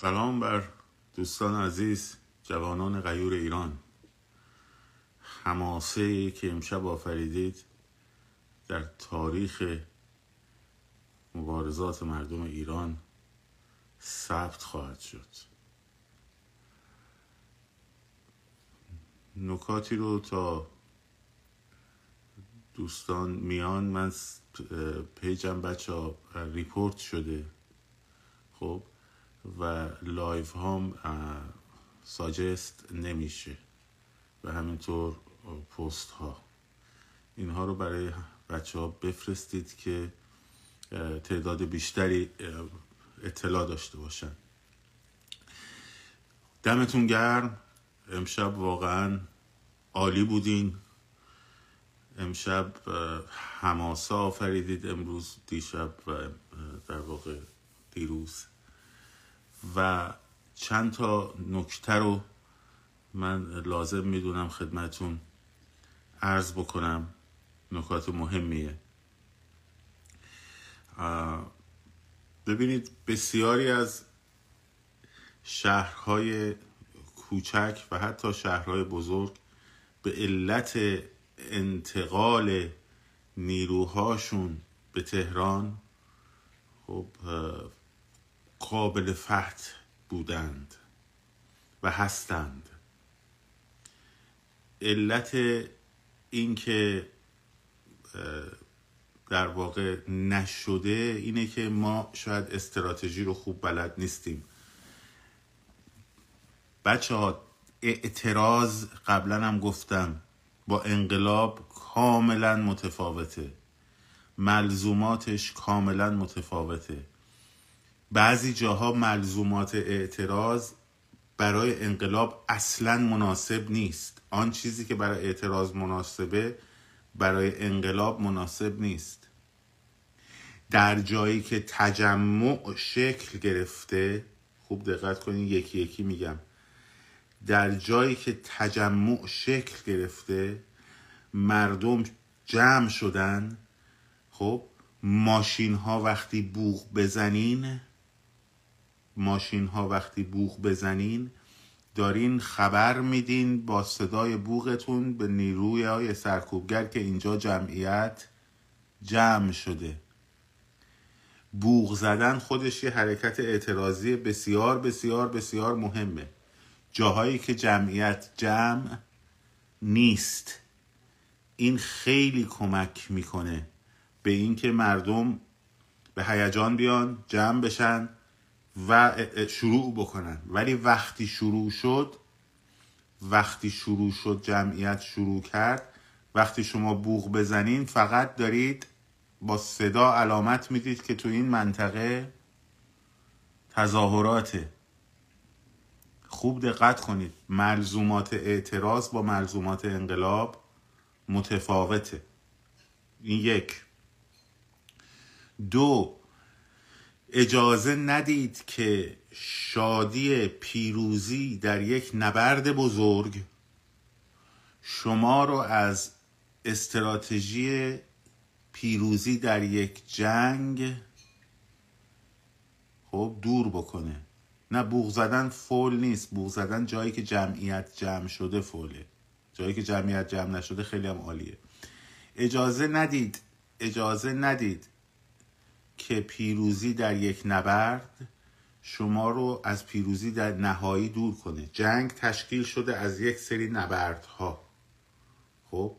سلام بر دوستان عزیز جوانان غیور ایران. حماسه که امشب آفریدید در تاریخ مبارزات مردم ایران ثبت خواهد شد. نکاتی رو تا دوستان میان من page م بچه ها report شده. خب و live هم suggest نمیشه و همینطور پست ها اینها رو برای بچه ها بفرستید که تعداد بیشتری اطلاع داشته باشن. دمتون گرم. امشب واقعا عالی بودین. امشب حماسه آفریدید. امروز دیشب و در واقع دیروز. و چند تا نکته رو من لازم می‌دونم خدمتون عرض بکنم. نکات مهمیه. ببینید بسیاری از شهرهای کوچک و حتی شهرهای بزرگ به علت انتقال نیروهاشون به تهران خب قابل فتح بودند و هستند. علت اینکه در واقع نشده اینه که ما شاید استراتژی رو خوب بلد نیستیم. بچه ها اعتراض قبلا هم گفتم با انقلاب کاملا متفاوته. ملزوماتش کاملا متفاوته. بعضی جاها ملزومات اعتراض برای انقلاب اصلا مناسب نیست. آن چیزی که برای اعتراض مناسبه برای انقلاب مناسب نیست. در جایی که تجمع شکل گرفته خوب دقت کنین یکی یکی میگم. در جایی که تجمع شکل گرفته مردم جمع شدن خب ماشین ها وقتی بوغ بزنین ماشین ها وقتی بوغ بزنین دارین خبر میدین با صدای بوغتون به نیروی های سرکوبگر که اینجا جمعیت جمع شده. بوغ زدن خودش یه حرکت اعتراضی بسیار بسیار بسیار مهمه. جاهایی که جمعیت جمع نیست. این خیلی کمک می‌کنه به اینکه مردم به هیجان بیان جمع بشن. و شروع بکنن. ولی وقتی شروع شد وقتی شروع شد جمعیت شروع کرد وقتی شما بوغ بزنین فقط دارید با صدا علامت می‌دید که تو این منطقه تظاهراته. خوب دقت کنید. ملزومات اعتراض با ملزومات انقلاب متفاوته. این یک. دو اجازه ندید که شادی پیروزی در یک نبرد بزرگ شما رو از استراتژی پیروزی در یک جنگ خب دور بکنه. نه بوغ زدن فول نیست. بوغ زدن جایی که جمعیت جمع شده فوله. جایی که جمعیت جمع نشده خیلی هم عالیه. اجازه ندید. اجازه ندید که پیروزی در یک نبرد شما رو از پیروزی در نهایی دور کنه. جنگ تشکیل شده از یک سری نبردها. خب؟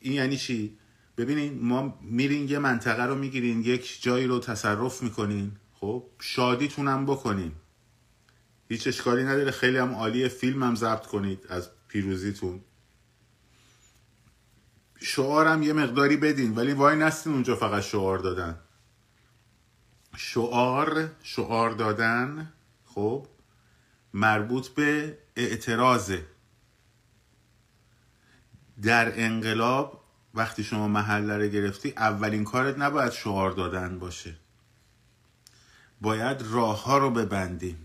این یعنی چی؟ ببینین ما میرین یه منطقه رو می‌گیرین یک جایی رو تصرف می‌کنین. خب؟ شادیتونم بکنین. هیچ اشکالی نداره. خیلی هم عالی فیلم هم ضبط کنید از پیروزیتون. شعارم یه مقداری بدین ولی وای نستین اونجا فقط شعار دادن. شعار شعار دادن خب مربوط به اعتراضه در انقلاب وقتی شما محله رو گرفتی اولین کارت نباید شعار دادن باشه. باید راه ها رو ببندین.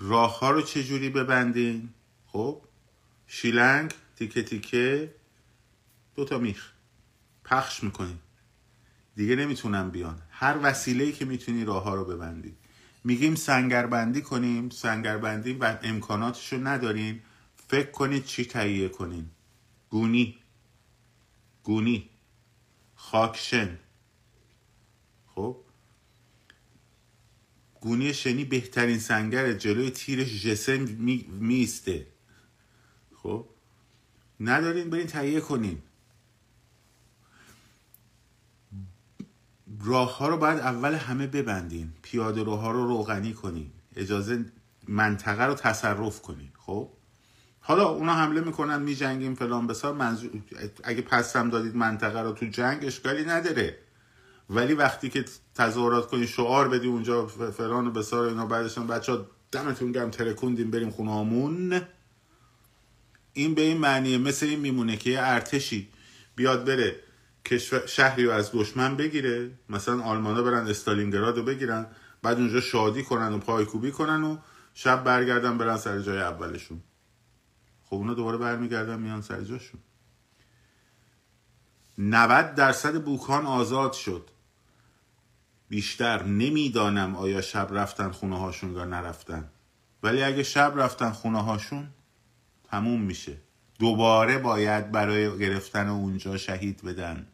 راه ها رو چجوری ببندین؟ خب شیلنگ تیکه تیکه دوتا میخ پخش می‌کنیم. دیگه نمی‌تونن بیان. هر وسیله که می‌تونی راه ها رو ببندی. میگیم سنگربندی کنیم. سنگربندی و امکاناتش رو ندارین. فکر کنید چی تهیه کنین. گونی. گونی. خاکشن. خب؟ گونی شنی بهترین سنگر جلوی تیر جسم میسته خب؟ ندارین برین تهیه کنین. راه ها رو باید اول همه ببندین پیاده روها رو روغنی کنین اجازه منطقه رو تصرف کنین خب؟ حالا اونا حمله می‌کنن میجنگیم فلان بسار منظور اگه پسم دادید منطقه رو تو جنگ اشکالی نداره. ولی وقتی که تظاهرات کنی شعار بدی اونجا فلان و بسار اینا بعدشون بچه ها دمتون گرم ترکوندیم بریم خونه این به این معنیه مثل این میمونه که یه ارتشی بیاد بره شهری رو از دشمن بگیره مثلا آلمانا برن استالینگراد رو بگیرن بعد اونجا شادی کنن و پایکوبی کنن و شب برگردن برن سر جای اولشون. خب اونا دوباره برمیگردن میان سر جاشون. 90 درصد بوکان آزاد شد. بیشتر نمی‌دانم آیا شب رفتن خونه هاشون یا نرفتن. ولی اگه شب رفتن خونه هاشون تموم میشه. دوباره باید برای گرفتن اونجا شهید بدن.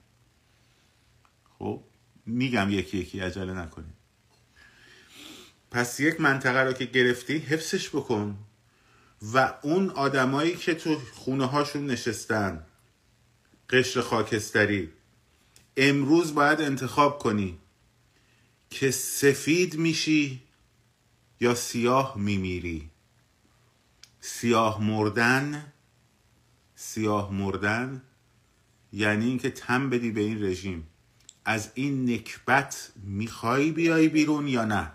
خب میگم یکی یکی عجله نکنید. پس یک منطقه رو که گرفتی حفظش بکن. و اون آدمایی که تو خونه هاشون نشستن قشر خاکستری امروز باید انتخاب کنی که سفید میشی یا سیاه میمیری. سیاه مردن سیاه مردن یعنی اینکه تم بدی به این رژیم. از این نکبت می‌خوای بیای بیرون یا نه؟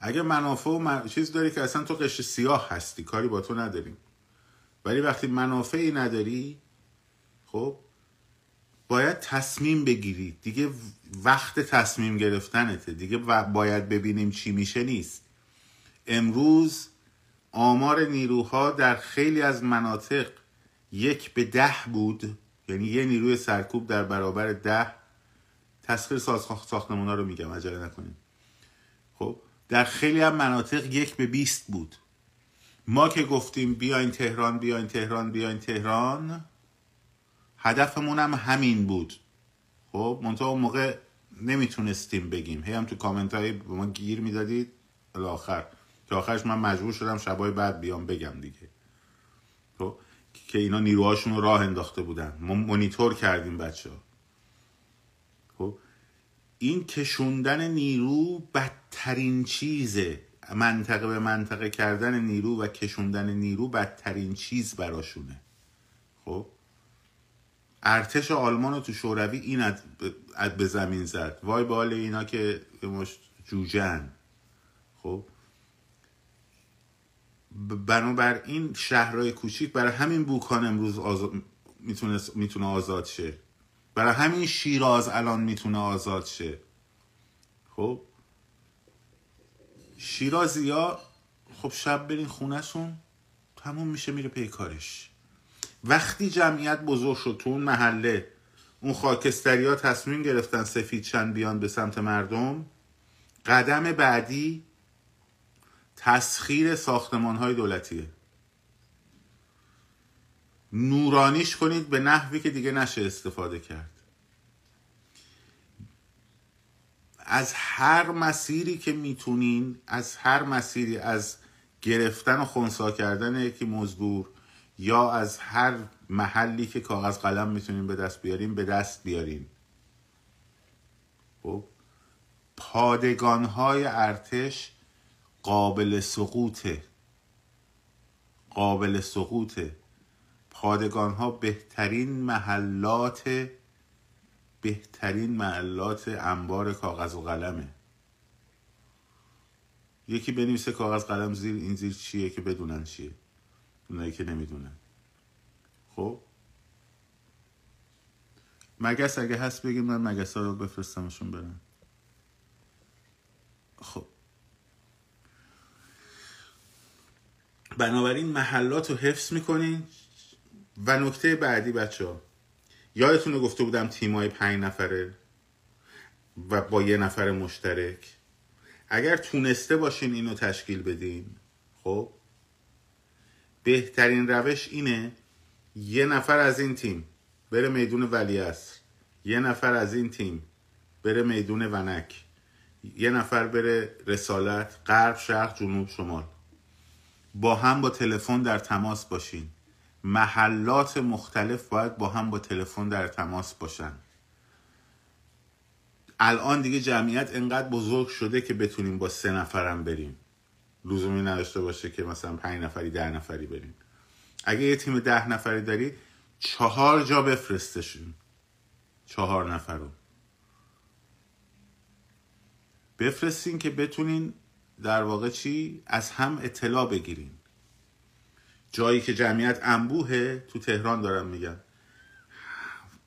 اگه منافع و چیز داری که اصلا تو قشر سیاه هستی کاری با تو نداریم. ولی وقتی منافعی نداری خب باید تصمیم بگیری. دیگه وقت تصمیم گرفتنته. دیگه باید ببینیم چی میشه نیست. امروز آمار نیروها در خیلی از مناطق یک به ده بود. یعنی یه نیروی سرکوب در برابر ده تسخیر ساختمون ها رو میگم عجله نکنیم. خب در خیلی هم مناطق یک به بیست بود. ما که گفتیم بیاین تهران بیاین تهران بیاین تهران هدفمون هم همین بود. خب منتها اون موقع نمی‌تونستیم بگیم. هی هم تو کامنت های ما گیر می‌دادید. آخر که آخرش من مجبور شدم شبای بعد بیام بگم دیگه. خب؟ که اینا نیروهاشون رو راه انداخته بودن. ما مونیتور کردیم بچه ها خب؟ این کشوندن نیرو بدترین چیزه. منطقه به منطقه کردن نیرو و کشوندن نیرو بدترین چیز براشونه. خب؟ ارتش آلمان رو تو شوروی این اد به زمین زد. وای به اینا که مش جوجن خب؟ بنابراین شهرهای کوچیک برای همین بوکان امروز آزاد می‌تونه می‌تونه آزاد شه. برای همین شیراز الان می‌تونه آزاد شه. خب؟ شیرازی ها خب شب برین خونهشون تموم میشه میره پی کارش. وقتی جمعیت بزرگ شد تو اون محله اون خاکستری ها تصمیم گرفتن سفید چند بیان به سمت مردم قدم بعدی تسخیر ساختمان های دولتیه. نورانیش کنید به نحوی که دیگه نشه استفاده کرد. از هر مسیری که می‌تونین از هر مسیری از گرفتن و خونسا کردن یکی مزدور یا از هر محلی که کاغذ قلم می‌تونین به دست بیارین به دست بیارین. خب؟ پادگان های ارتش قابل سقوطه قابل سقوطه پادگان ها بهترین محلات بهترین محلات انبار کاغذ و قلمه. یکی بنویسه کاغذ قلم زیر این زیر چیه که بدونن چیه. اونایی که نمی‌دونن. خب؟ مگس اگه هست بگیم من مگس ها رو بفرستمشون برن خب. بنابراین محلات رو حفظ می‌کنین و نکته بعدی بچه ها یادتون گفته بودم تیمای پنج نفره و با یه نفر مشترک. اگر تونسته باشین اینو تشکیل بدین خب؟ بهترین روش اینه یه نفر از این تیم بره میدون ولیعصر یه نفر از این تیم بره میدون ونک. یه نفر بره رسالت غرب شرق جنوب شمال. با هم با تلفن در تماس باشین. محلات مختلف باید با هم با تلفن در تماس باشن. الان دیگه جمعیت انقدر بزرگ شده که بتونیم با سه نفرم بریم. لزومی نداشته باشه که مثلا پنج نفری ده نفری بریم. اگه یه تیم ده نفری داری چهار جا بفرستشون. چهار نفر رو بفرستین که بتونین در واقع چی؟ از هم اطلاع بگیرین جایی که جمعیت انبوهه تو تهران دارم میگم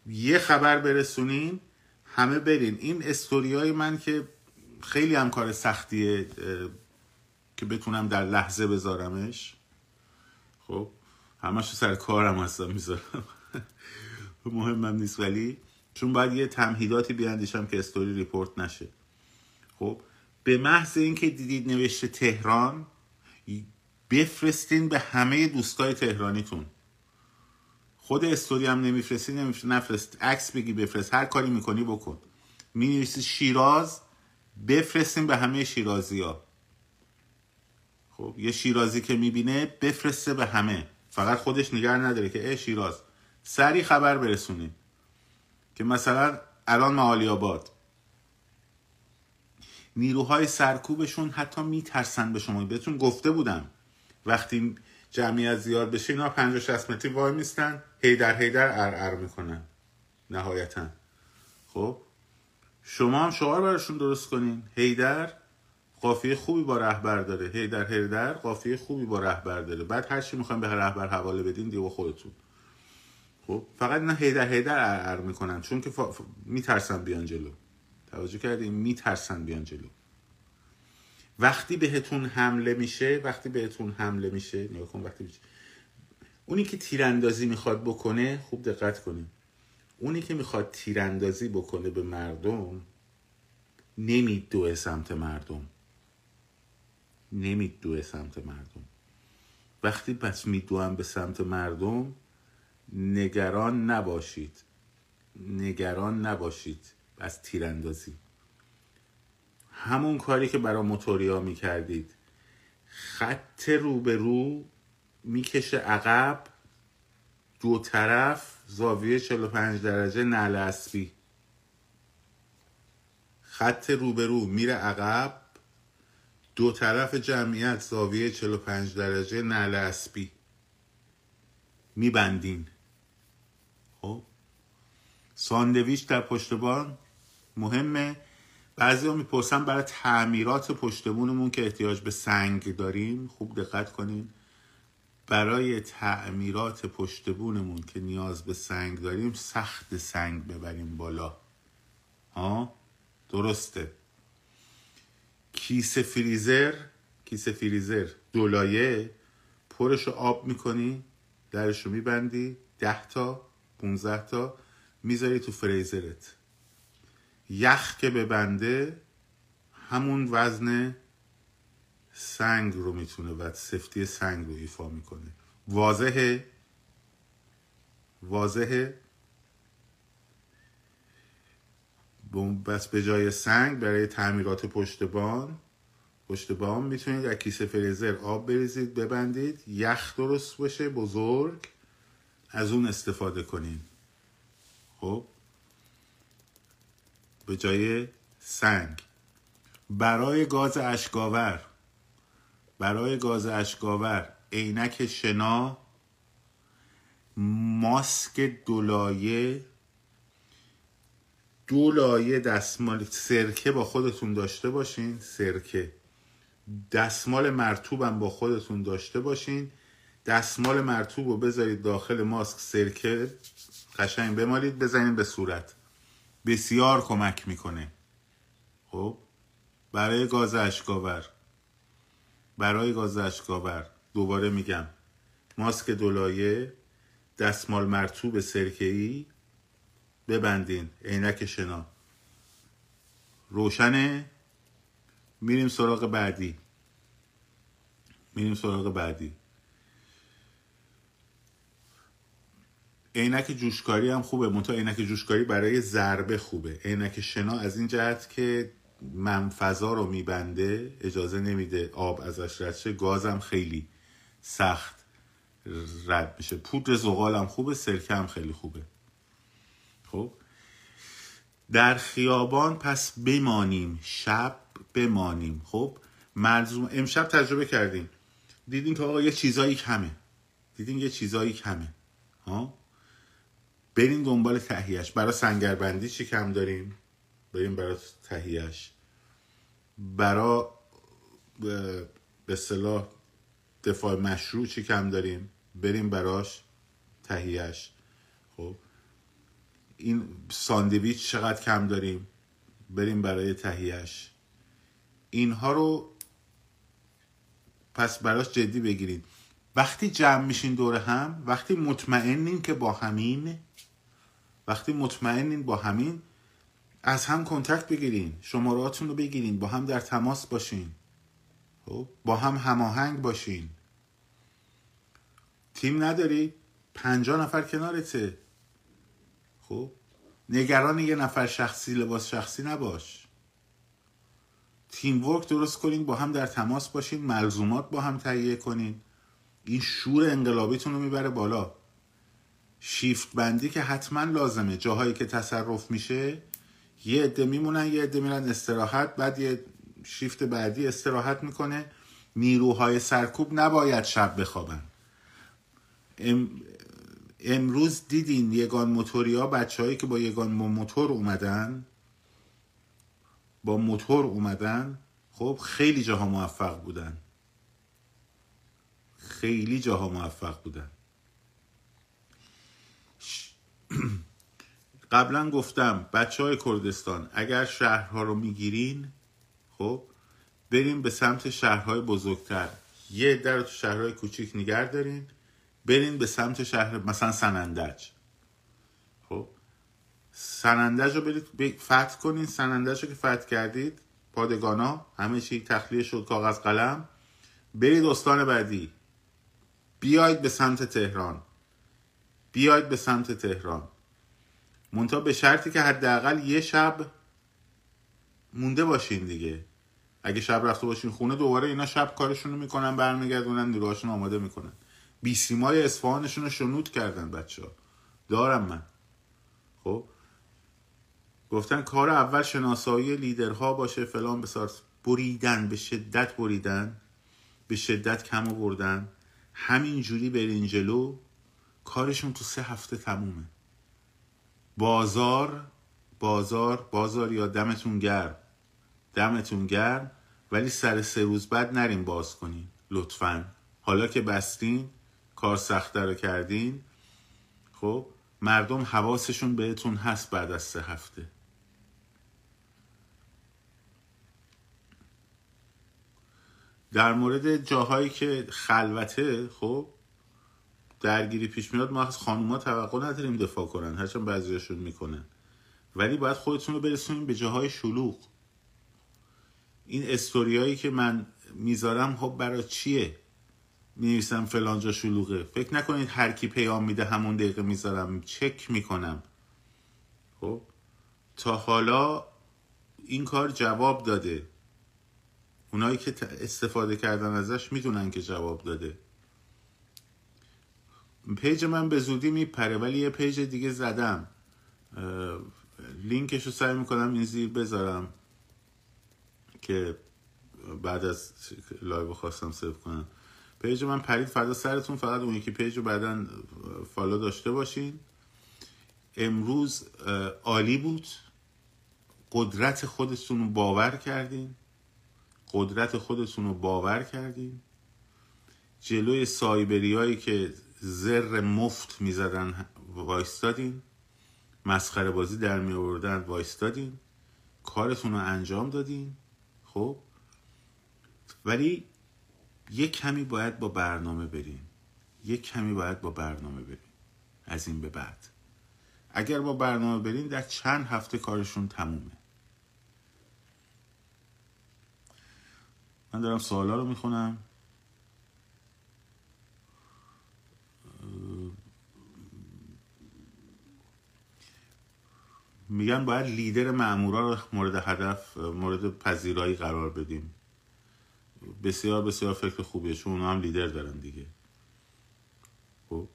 یه خبر برسونین همه برین. این استوریای من که خیلی هم کار سختیه که بتونم در لحظه بذارمش. خب همش سر کارم هستم می‌ذارم. مهمم نیست ولی چون باید یه تمهیداتی بیاندیشم که استوری ریپورت نشه. خب به محض اینکه دیدید نوشته تهران بفرستین به همه دوستای تهرانیتون. خود استوری هم نمیفرستی نمیفرست نفرست. عکس بگی بفرست. هر کاری می‌کنی بکن. می شیراز بفرستین به همه شیرازی ها خب یه شیرازی که می‌بینه بفرسته به همه. فقط خودش نگر نداره که ای شیراز سری خبر برسونین. که مثلا الان معالی آباد. نیروهای سرکوبشون حتی میترسن به شما. بهتون گفته بودم. وقتی جمعیت زیاد بشه اینا 50 60 متری وای میستن هیدر هیدر ار ار می‌کنن. نهایتا. خب؟ شما هم شعار براشون درست کنین. هیدر قافیه خوبی با رهبر داره. هیدر هیدر قافیه خوبی با رهبر داره. بعد هر چی می‌خواین به رهبر حواله بدین دیگه خودتون. خب؟ فقط نه هیدر هیدر ار ار می‌کنن. چون که ف... میترسن بیان جلو. توجه کردیم میترسن بیان جلو. وقتی بهتون حمله میشه وقتی بهتون حمله میشه نگاه کن وقتی میشه. اونی که تیراندازی می‌خواد بکنه خوب دقت کنیم اونی که می‌خواد تیراندازی بکنه به مردم نمیدوه سمت مردم. نمیدوه سمت مردم. وقتی پس میدوهم به سمت مردم نگران نباشید. نگران نباشید. از تیراندازی. همون کاری که برای موتوریا می‌کردید. خط رو به رو می‌کشه عقب دو طرف زاویه 45 درجه نعل اسبی. خط رو به رو میره عقب دو طرف جمعیت زاویه 45 درجه نعل اسبی. میبندین. خب؟ ساندویچ در پشت بان؟ مهمه. بعضی ها می‌پرسن برای تعمیرات پشتبونمون که احتیاج به سنگ داریم خوب دقت کنین. برای تعمیرات پشتبونمون که نیاز به سنگ داریم سخت سنگ ببریم بالا. ها؟ درسته. کیسه فریزر کیسه فریزر دولایه پرش رو آب می‌کنی درش رو میبندی ده تا 15 تا می‌ذاری تو فریزرت. یخ که ببنده همون وزن سنگ رو می‌تونه و سفتی سنگ رو ایفا می‌کنه. واضحه واضحه بس به جای سنگ برای تعمیرات پشت بان پشت بان می‌تونید در کیسه فریزر آب بریزید ببندید یخ درست بشه بزرگ از اون استفاده کنید خب؟ به جای سنگ. برای گاز اشکاور برای گاز اشکاور عینک شنا. ماسک دولایه دولایه دستمال. سرکه با خودتون داشته باشین. سرکه. دستمال مرتوبم با خودتون داشته باشین. دستمال مرتوب رو بذارید داخل ماسک. سرکه قشنگ بمالید بزنید به صورت. بسیار کمک می‌کنه. خب؟ برای گاز اشکاور برای گاز اشکاور دوباره میگم. ماسک دولایه دستمال مرتوب سرکه‌ای. ببندین. عینک شنا. روشنه. میریم سراغ بعدی. میریم سراغ بعدی. عینک جوشکاری هم خوبه. منتها عینک جوشکاری برای ضربه خوبه. عینک شنا از این جهت که منفضا رو میبنده اجازه نمیده آب ازش رد شه گازم خیلی سخت رد میشه پودر زغال هم خوبه سرکه هم خیلی خوبه. خب؟ در خیابان پس بمانیم. شب بمانیم. خب؟ ملزوم امشب تجربه کردیم دیدیم که آقا یه چیزایی کمه. دیدیم یه چیزایی کمه. ها؟ بریم دنبال تهیهش برای سنگربندی چی کم داریم؟ بریم برای تهیهش برای به صلاح دفاع مشروع چی کم داریم؟ بریم براش تهیهش خب. این ساندویچ چقدر کم داریم؟ بریم برای تهیهش اینها رو پس براش جدی بگیرید. وقتی جمع میشین دور هم وقتی مطمئنین که با همین وقتی مطمئنین با همین از هم کنتکت بگیرین شماراتون رو بگیرین با هم در تماس باشین. خب با هم هماهنگ باشین. تیم نداری؟ پنجا نفر کنارته. خب نگران یه نفر شخصی لباس شخصی نباش. تیم ورک درست کنین با هم در تماس باشین ملزومات با هم تهیه کنین. این شور انقلابیتون رو می‌بره بالا. شیفت بندی که حتما لازمه. جاهایی که تصرف میشه یه عده میمونن یه عده میرن استراحت بعد یه شیفت بعدی استراحت می‌کنه. نیروهای سرکوب نباید شب بخوابن. امروز دیدین یگان موتوری ها بچه هایی که با یگان موتور اومدن؟ با موتور اومدن؟ خب خیلی جاها موفق بودن. خیلی جاها موفق بودن. قبلا گفتم بچه های کردستان اگر شهرها رو می‌گیرین خب بریم به سمت شهرهای بزرگتر. یه در تو شهرهای کوچیک نگر دارین برین به سمت شهر مثلا سنندج. خب سنندج رو برید فتح کنین. سنندج رو که فتح کردید پادگانا همه چی تخلیه شد کاغذ قلم. برید استان بعدی. بیاید به سمت تهران. بیاید به سمت تهران. منتها به شرطی که حداقل یه شب مونده باشین دیگه. اگه شب رفته باشین خونه دوباره اینا شب کارشون رو می‌کنن برمیگردونن نیروهاشون آماده می‌کنن. بیسیمای اصفهانشون رو شنود کردن بچه ها دارم من. خب؟ گفتن کار اول شناسایی لیدرها باشه فلان بسار بریدن به شدت بریدن به شدت کم بردن همینجوری برین جلو. کارشون تو سه هفته تمومه. بازار بازار بازار یا دمتون گرم. دمتون گرم ولی سر سه روز بعد نریم باز کنین لطفا. حالا که بستین کار سخته رو کردین خب مردم حواسشون بهتون هست بعد از سه هفته. در مورد جاهایی که خلوته خب درگیری پیش میاد ما از خانوما توقع نداریم دفاع کنن. هرچند بعضیشون می‌کنن. ولی باید خودتون رو برسونیم به جاهای شلوغ. این استوریایی که من می‌ذارم خب برای چیه؟ می‌نویسم فلان جا شلوغه. فکر نکنید هر کی پیام میده همون دقیقه می‌ذارم. چک می‌کنم. خب؟ تا حالا این کار جواب داده. اونایی که استفاده کردن ازش می‌دونن که جواب داده. page من به زودی میپره ولی یه page دیگه زدم. لینکش رو سعی می‌کنم این زیر بذارم که بعد از live خواستم save کنم. page من پرید فردا سرتون فقط اون یکی page رو بعدا follow داشته باشین. امروز عالی بود. قدرت خودتون رو باور کردین. قدرت خودتون رو باور کردین. جلوی سایبری هایی که زر مفت می‌زدن وایستادین. مسخره بازی در می آوردن وایستادین. کارتون رو انجام دادین. خب؟ ولی یک کمی باید با برنامه برین. یک کمی باید با برنامه برین. از این به بعد. اگر با برنامه برین در چند هفته کارشون تمومه. من دارم سوالا رو می‌خونم. میگن باید لیدر مامورا رو مورد هدف مورد پذیرایی قرار بدیم. بسیار بسیار فکر خوبیه چون اونا هم لیدر دارن دیگه. خب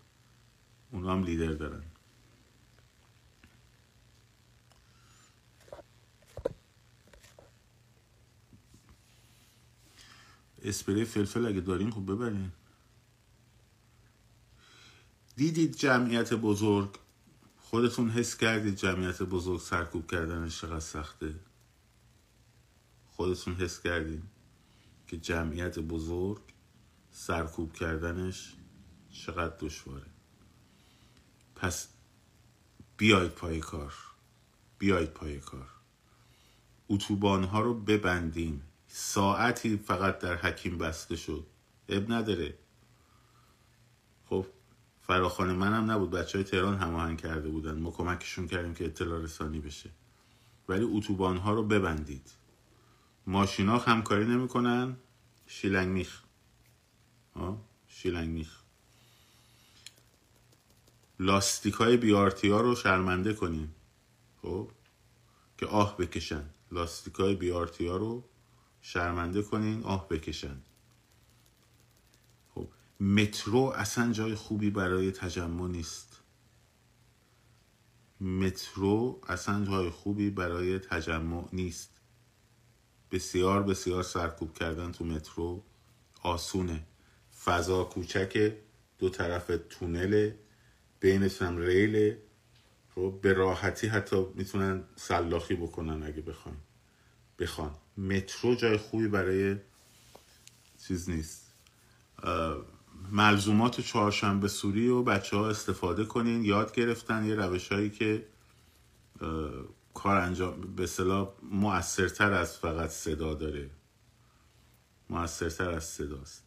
اونا هم لیدر دارن. اسپری فلفل اگه دارین خب ببرین دیدید جمعیت بزرگ؟ خودتون حس کردید جمعیت بزرگ سرکوب کردنش چقدر سخته؟ خودتون حس کردید که جمعیت بزرگ سرکوب کردنش چقدر دشواره؟ پس بیاید پای کار. بیاید پای کار. اتوبان ها رو ببندیم ساعتی فقط در حکیم بسته شد. اب نداره. خب فراخان منم نبود. بچه های تهران هماهنگ کرده بودن. ما کمکشون کردیم که اطلاع رسانی بشه. ولی اتوبان ها رو ببندید. ماشینا همکاری نمی‌کنن. شیلنگ میخ. شیلنگ میخ. لاستیک های بیارتی ها رو شرمنده کنیم. خب؟ که آه بکشن. لاستیک های بیارتی ها رو شرمنده کنین آه بکشن. مترو اصلا جای خوبی برای تجمع نیست. مترو اصلا جای خوبی برای تجمع نیست. بسیار بسیار سرکوب کردن تو مترو آسونه. فضا کوچک دو طرف تونل بینش هم ریله. خب به راحتی حتی می‌تونن سلاخی بکنن اگه بخوان بخوان. مترو جای خوبی برای چیز نیست. ملزومات چهارشنبه سوری و بچه ها استفاده کنین. یاد گرفتن یه روش هایی که کار انجام به صلاح مؤثرتر از فقط صدا داره. مؤثرتر از صداست.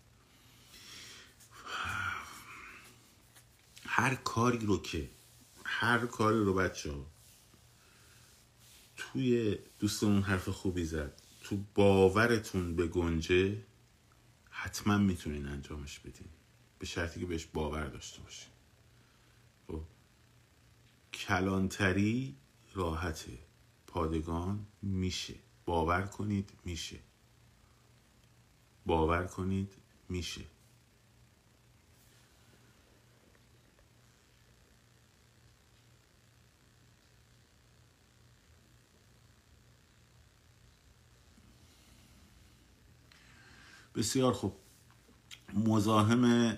هر کاری رو که هر کاری رو بچه ها توی دوستمون حرف خوبی زد تو باورتون به گنجه حتما می‌تونین انجامش بدین. به شرطی که بهش باور داشته باشین خب کلانتری راحته پادگان میشه. باور کنید میشه. باور کنید میشه. بسیار خوب. مزاحم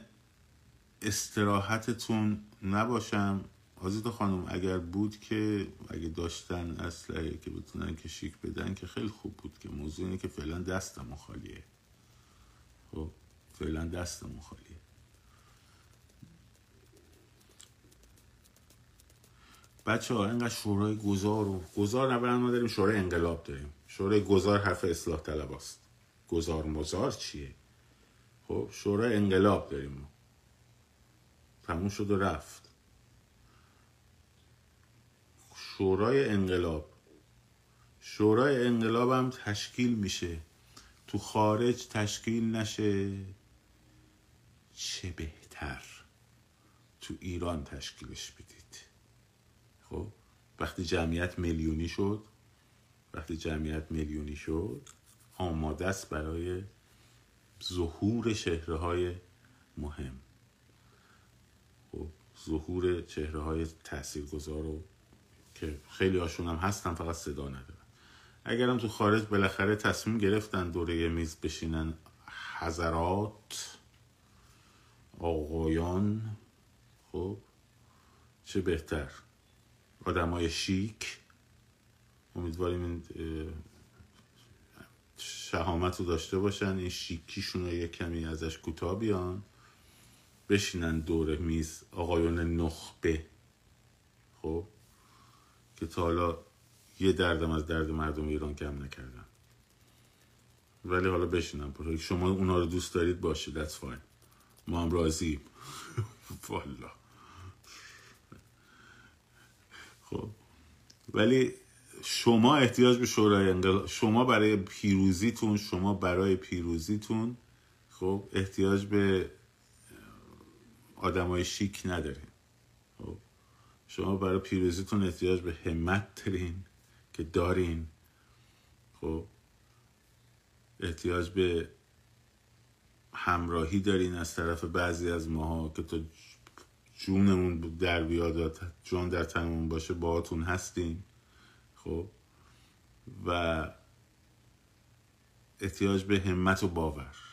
استراحتتون نباشم. آزیتا خانم اگر بود که اگه داشتن اصلا که بتونن که شیک بدن که خیلی خوب بود که موضوع اینه که فعلا دستم خالیه. خب فعلا دستم خالیه. بچه ها اینقدر شورای گذار و گذار نبرن ما داریم شورای انقلاب داریم. شورای گذار حرف اصلاح طلب است. گذار مزار چیه؟ خب شورای انقلاب داریم تموم شد و رفت. شورای انقلاب. شورای انقلاب هم تشکیل میشه. تو خارج تشکیل نشه. چه بهتر. تو ایران تشکیلش بدید. خب وقتی جمعیت میلیونی شد وقتی جمعیت میلیونی شد آماده است برای ظهور چهره های مهم. ظهور چهره های تأثیر گذار که خیلی هاشون هم هستن فقط صدا ندارن. اگرم تو خارج بالاخره تصمیم گرفتن دوره میز بشینن حضرات آقایان خب چه بهتر؟ آدمای شیک. امیدواریم این شهامت رو داشته باشن. این شیکیشون رو یک کمی ازش کوتاه بیان. بشینن دور میز آقایون نخبه خب؟ که تا حالا یه دردم از درد مردم ایران کم نکردن. ولی حالا بشینن شما اونا رو دوست دارید باشه that's fine. ما هم راضیم والا. خب. ولی شما احتیاج به شورای انقلاب شما برای پیروزیتون شما برای پیروزیتون خب احتیاج به آدمای شیک ندارین خب شما برای پیروزیتون احتیاج به همت دارین که دارین. خب احتیاج به همراهی دارین از طرف بعضی از ماها که تو جونمون در بیاد جون در تنمون باشه باهاتون هستیم خب و احتیاج به همت و باور.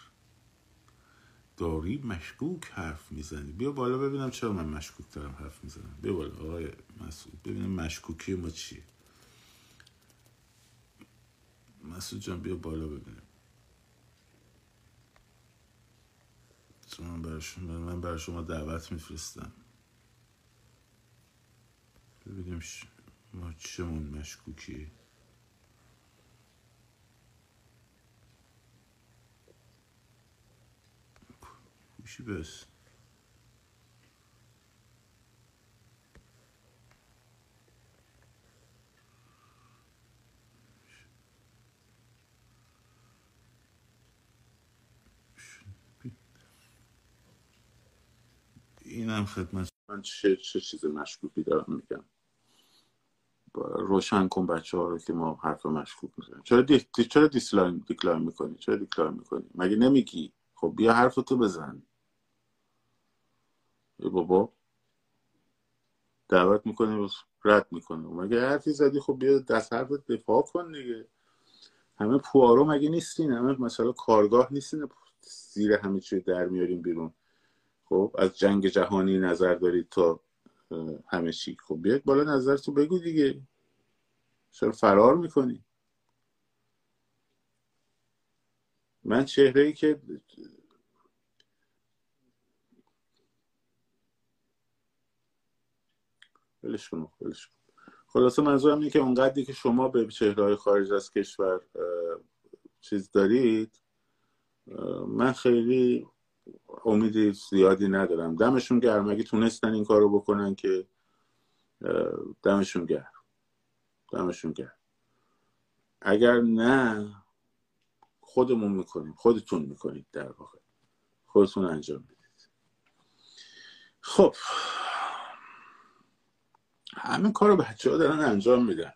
داری مشکوک حرف می‌زنی. بیا بالا ببینم چرا من مشکوک دارم حرف می‌زنم. بیا بالا آقای مسعود. ببینم مشکوکی ما چیه. مسعود جان بیا بالا ببینم. من برای شما, من برای شما دعوت میفرستم. ببینیم ما چمون مشکوکی کوشی بس. اینم خدمت من چه, چه چیز مشکوکی دارم میگم. روشن کن بچه ها رو که ما حرف مشکوک می‌زنیم. چرا, دی... چرا decline decline می‌کنی؟ چرا decline می‌کنی؟ مگه نمیگی؟ خب بیا حرف تو بزن. بابا. دعوت می‌کنی رد می‌کنه مگه حرفی زدی؟ خب بیا از حرفت دفاع کن دیگه. همه پوارو مگه نیستین؟ همه مثلا کارآگاه نیستین؟ زیر همه چی در میاریم بیرون. خب از جنگ جهانی نظر دارید تا همه چی. خب بیاید بالا نظر تو بگو دیگه. چرا فرار می‌کنی؟ من چهره ای که ولش کن ولش خلاصه منظورم اینه که اونقدری که شما به چهره خارج از کشور چیز دارید من خیلی امیدی زیادی ندارم. دمشون گرم. اگه تونستن این کارو بکنن که دمشون گرم. دمشون گرم. اگر نه خودمون می‌کنیم. خودتون می‌کنید در واقع. خودتون انجام می‌دید خب همه کار رو بچه ها دارن انجام میدن.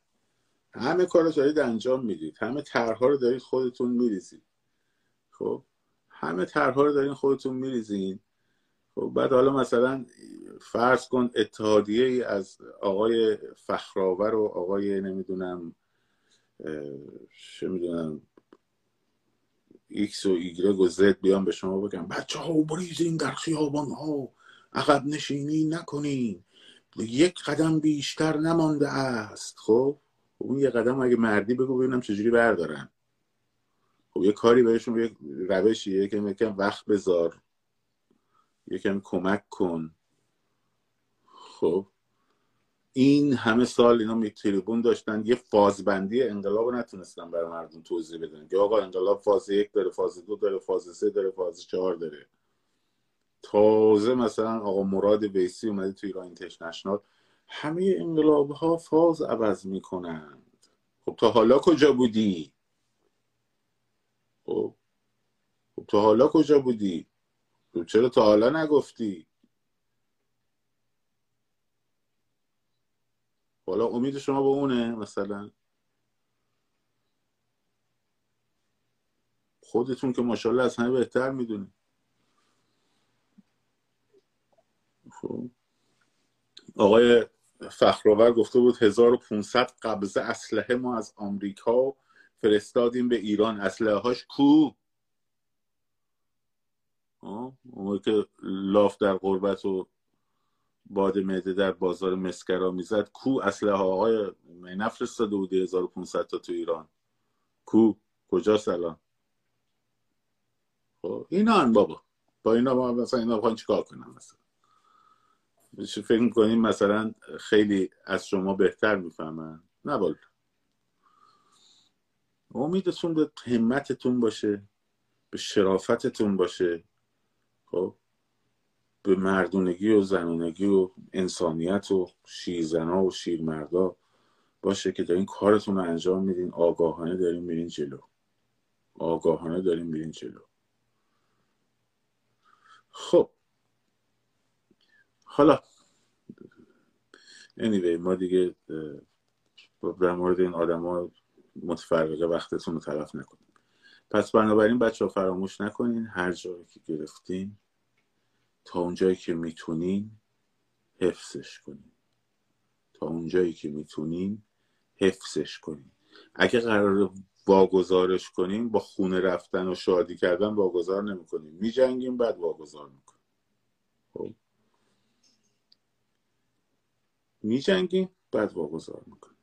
همه کار رو دارید انجام می‌دید. همه طرحها رو دارید خودتون میریزید. خب؟ همه طرحها رو دارین خودتون میریزین خب بعد حالا مثلا فرض کن اتحادیه ای از آقای فخرآور و آقای نمی‌دونم چه می‌دونم ایکس و ایگرگ و زد بیان به شما بگم بچه ها بریزین در خیابان ها عقب نشینی نکنین. یک قدم بیشتر نمانده است. خب اون یه قدم اگه مردی بگو ببینم چجوری بردارن. خب یه کاری بهشون یک روشی یکم یکم وقت بذار. یکم کمک کن. خب این همه سال اینا می تریبون داشتن. یه فازبندی انقلاب نتونستن برای مردم توضیح بدن. که آقا انقلاب فاز یک داره فاز دو داره فاز سه داره فاز چهار داره. تازه مثلا آقا مراد ویسی اومده توی ایران اینترنشنال همه انقلاب ها فاز عوض می‌کنند. خب تا حالا کجا بودی؟ خب خب حالا کجا بودی؟ خب چرا تا حالا نگفتی؟ حالا امید شما به اونه مثلا؟ خودتون که ماشاءالله از همه بهتر می‌دونی خب آقای فخرآور گفته بود 1500 قبضه اسلحه ما از آمریکا فرستادیم به ایران. اسلحه هاش کو اون که لاف در قربت و باد معده در بازار مسکرا می‌زد کو اسلحه آقای نفرستاده بودی 1500 تا تو ایران؟ کو؟ کجا سلام؟ خب اینا بابا. با اینا ما مثلا اینا بخوان چیکار کنم مثلا؟ فکر می‌کنیم مثلا خیلی از شما بهتر می‌فهمن؟ نه بالا امیدتون به همتتون باشه به شرافتتون باشه. خب؟ به مردونگی و زنونگی و انسانیت و شیرزنا و شیرمردا باشه که دارین کارتون رو انجام میدین آگاهانه دارین میرین جلو. آگاهانه دارین میرین جلو. خب. حالا anyway ما دیگه در مورد این آدما متفرقه وقتتون رو طرف نکنیم پس بنابراین بچه ها فراموش نکنین هر جایی که گرفتین تا اونجایی که می‌تونین حفظش کنین. تا اونجایی که می‌تونین حفظش کنین. اگه قرار واگذارش کنیم با خونه رفتن و شادی کردن واگذار نمی‌کنیم میجنگیم بعد واگذار می‌کنیم خب. میجنگیم بعد واگذار می‌کنیم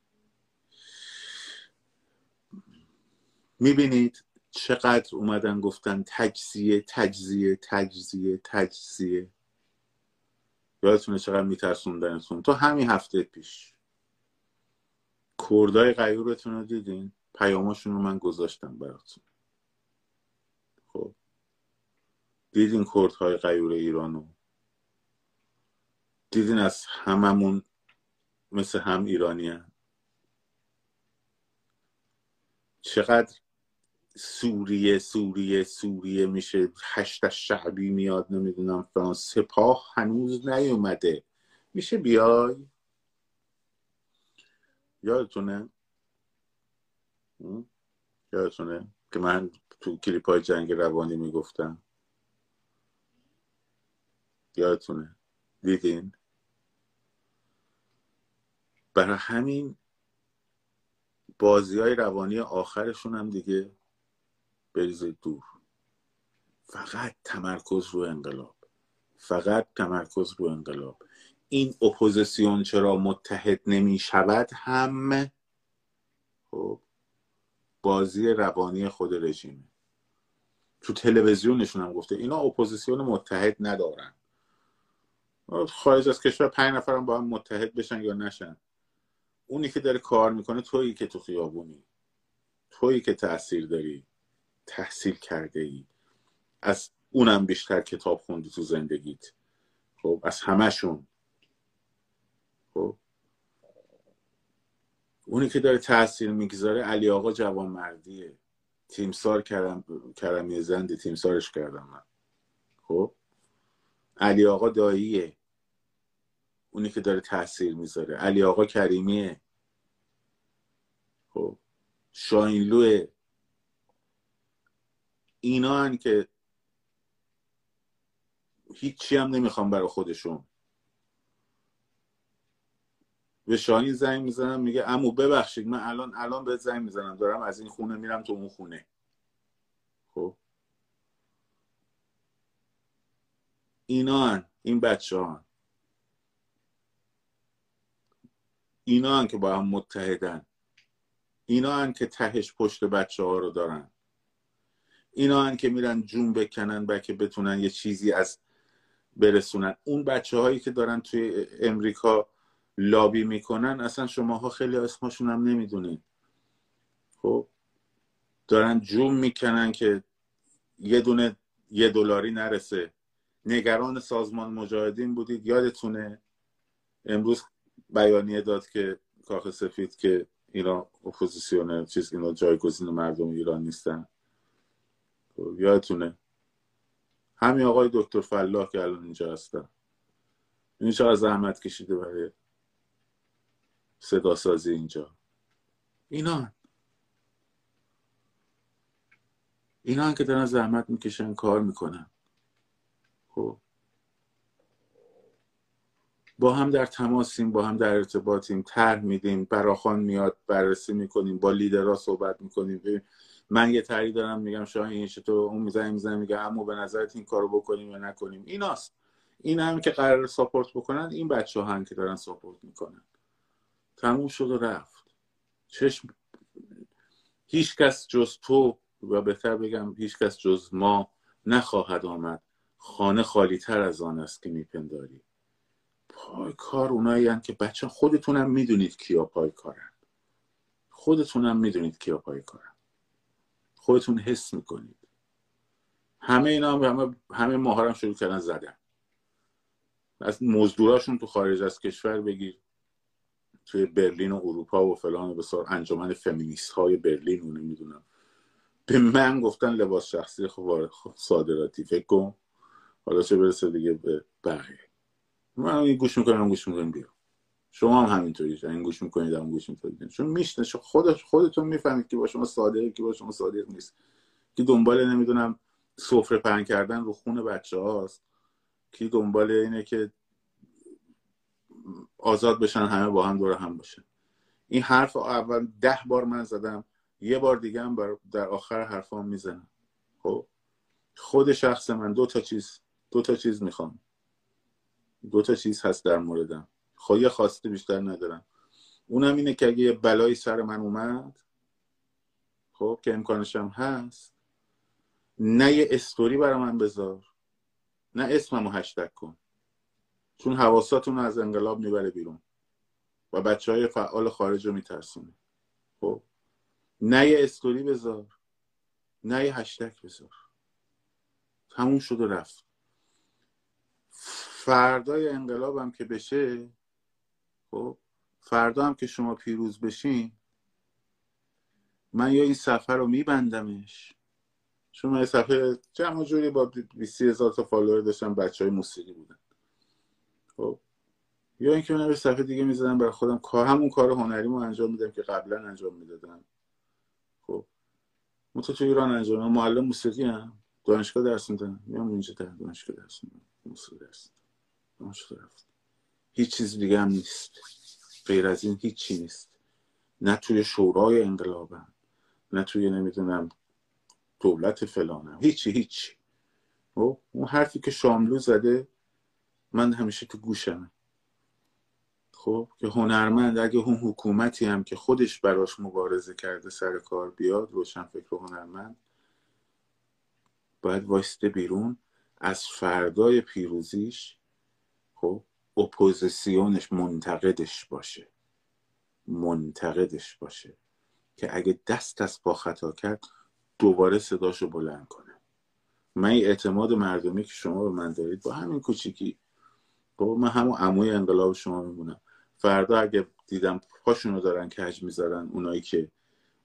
می‌بینید چقدر اومدن گفتن تجزیه تجزیه تجزیه تجزیه. یادتونه چقدر میترسوندنتون تو همین هفته پیش. کردای غیورتون رو دیدین؟ پیاماشون رو من گذاشتم براتون. خب. دیدین کردهای غیور ایرانو؟ دیدین از هممون مثل هم ایرانی هم. چقدر سوریه سوریه سوریه میشه هشت شعبی میاد نمی‌دونم فلان سپاه هنوز نیومده. میشه بیای؟ یادتونه؟ یادتونه که من تو کلیپ های جنگ روانی می‌گفتم؟ یادتونه؟ دیدین؟ برای همین بازی های روانی آخرشون هم دیگه بریزید دور. فقط تمرکز رو انقلاب. فقط تمرکز رو انقلاب. این اپوزیسیون چرا متحد نمی شود هم؟ خب بازی روانی خود رژیمه. تو تلویزیونشون هم گفته اینا اپوزیسیون متحد ندارن. خارج از کشور پنج نفرم با هم متحد بشن یا نشن. اونی که داره کار می‌کنه تویی که تو خیابونی. تویی که تاثیر داری. تحصیل کرده ای از اونم بیشتر کتاب خوندی تو زندگیت. خب از همشون خب؟ اونی که داره تاثیر می‌گذاره علی آقا جوان مردیه تیمسار کرم کرمی زندی تیمسارش کردم من. خب؟ علی آقا داییه. اونی که داره تاثیر می‌ذاره. علی آقا کریمیه. خب. شاینلوه اینا هن که هیچی هم نمی‌خوام برای خودشون. به شاهین زنگ می‌زنم میگه امو ببخشید من الان الان به زنگ می‌زنم دارم از این خونه میرم تو اون خونه. خب. اینا هن. این بچه ها اینا هن که با هم متحدن. اینا هن که تهش پشت بچه ها رو دارن. اینا هن که میرن جون بکنن بکه بتونن یه چیزی از برسونن. اون بچه هایی که دارن توی امریکا لابی می‌کنن اصلا شماها خیلی اسمشون هم نمی‌دونین. خب؟ دارن جون می‌کنن که یه دونه یه دلاری نرسه. نگران سازمان مجاهدین بودید یادتونه؟ امروز بیانیه داد که کاخ سفید که ایران اپوزیسیون چیز اینا جایگزین مردم ایران نیستن. خب، یادتونه. همین آقای دکتر فلاح که الان اینجا هستن. این چقدر زحمت کشیده برای صدا سازی اینجا. اینا اینا که دارن زحمت می‌کشن کار می‌کنن. خب. با هم در تماسیم با هم در ارتباطیم طرح میدیم براخان میاد بررسی می‌کنیم با لیدرها صحبت می‌کنیم. من یه طرحی دارم میگم شاید این چطور؟ اون می‌زنه می‌زنه میگه اما به نظرت این کارو بکنیم یا نکنیم؟ ایناست. این هم که قرار ساپورت بکنن این بچه هم که دارن ساپورت می‌کنن. تموم شد و رفت. چشم هیچ کس جز تو و بهتر بگم هیچ کس جز ما نخواهد آمد. خانه خالی تر از آن است که میپنداری. پای کار اونایی که بچه خودتونم می‌دونید کیا پای کارن. خودتونم می‌دونید کیا پای کارن. خودتون حس می‌کنید. همه اینا هم همه, همه ماهارم شروع کردن زدن. از مزدوراشون تو خارج از کشور بگیر. توی برلین و اروپا و فلان و بسار. انجمن فمینیست های برلین و نمی‌دونم. به من گفتن لباس شخصی خب صادراتی. فکر کن. حالا چه برسه دیگه به بقیه. من این گوش می‌کنم گوش می‌کنم بیرون شما هم همینطوری این گوش می‌کنید هم گوش می‌کنید چون میشنه خود خودتون می‌فهمید که با شما صادقه که با شما صادق نیست. که دنبال نمی‌دونم سفره پهن کردن رو خون بچه هاست کی دنبال اینه که آزاد بشن همه با هم دور هم باشن. این حرف اول ده بار من زدم یه بار دیگه هم در آخر حرفام می‌زنم. خب؟ خود شخص من دو تا چیز دو تا چیز می‌خوام. دو تا چیز هست در موردم. خواهی خب خواسته بیشتر ندارم. اونم اینه که اگه یه بلایی سر من اومد خب که امکانشم هست نه یه استوری برای من بذار نه اسممو هشتگ کن. چون حواساتون از انقلاب می‌بره بیرون و بچه های فعال خارج رو میترسونه. خب نه یه استوری بذار نه یه هشتگ بذار. تموم شد و رفت. فردای انقلابم که بشه خب فردا هم که شما پیروز بشین من یا این سفر رو میبندمش. چون من صفحه جمع جوری با 20 هزار تا فالوور داشتم بچه های موسیقی بودن. خب یا اینکه من به صفحه دیگه می‌زدم برای خودم کار همون کار هنریمو انجام میدم که قبلا انجام می‌دادم. خب من تو ایران انجام معلم موسیقی هم دانشگاه درس میدم. میام اینجا در دانشگاه درس میدم. موسیقی درس دانشگاه رفت. هیچ چیز دیگه هم نیست. غیر از این هیچی نیست. نه توی شورای انقلابم نه توی نمی‌دونم دولت فلانم. هیچی هیچی خب؟ اون حرفی که شاملو زده من همیشه تو گوشمه. خب که هنرمند اگه اون حکومتی هم که خودش براش مبارزه کرده سر کار بیاد روشن فکر هنرمند باید وایسته بیرون از فردای پیروزیش خب اپوزیسیونش منتقدش باشه. منتقدش باشه که اگه دست از با خطا کرد دوباره صداشو بلند کنه. من اعتماد مردمی که شما به من دارید با همین کوچیکی بابا من همون عموی انقلاب شما میمونم فردا اگه دیدم پاشونو دارن کج می‌ذارن اونایی که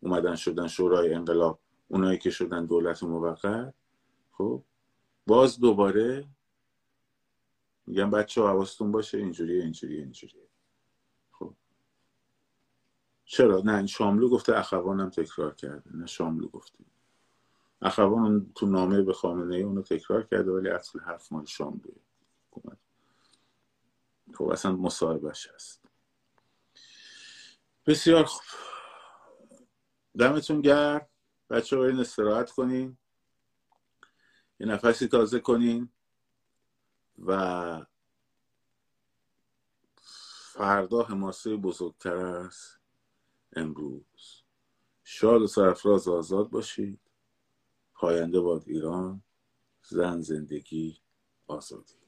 اومدن شدن شورای انقلاب اونایی که شدن دولت موقت خب باز دوباره میگم بچه ها حواستون باشه اینجوری اینجوری اینجوری خب. چرا؟ نه شاملو گفته اخوانم تکرار کرده. نه شاملو گفته. اخوان تو نامه به خامنه ای اونو تکرار کرده ولی اصل حرف مال شاملوه. خب اصلا مصاحبهش هست. بسیار خوب. دمتون گرم. بچه این استراحت کنین. یه نفسی تازه کنین. و فردا حماسه بزرگتر است امروز. شاد و سرفراز آزاد باشید. پاینده باد ایران زن زندگی آزادی.